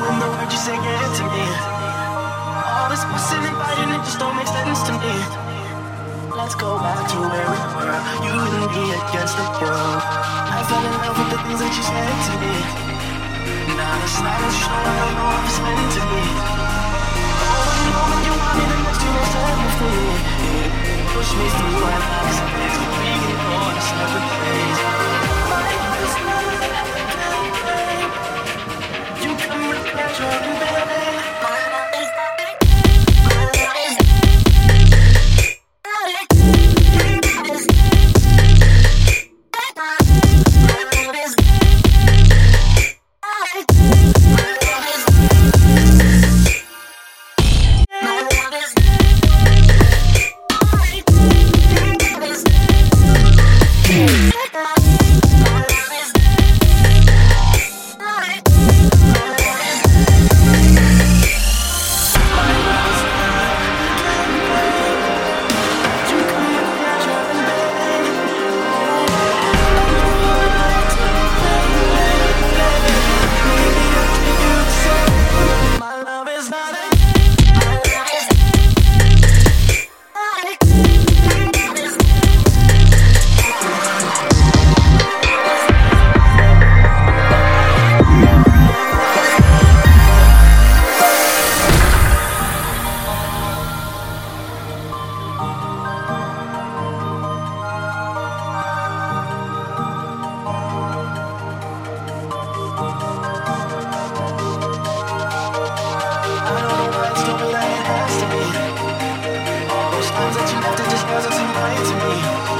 what doing, the word you're saying to me. All this fussing and fighting, it just don't make sense to me. Let's go back to where we were, you and me against the world. I fell in love with the things that you said to me. Now the silence you show, I don't know if it's meant to be. My that you left, it just doesn't seem to me.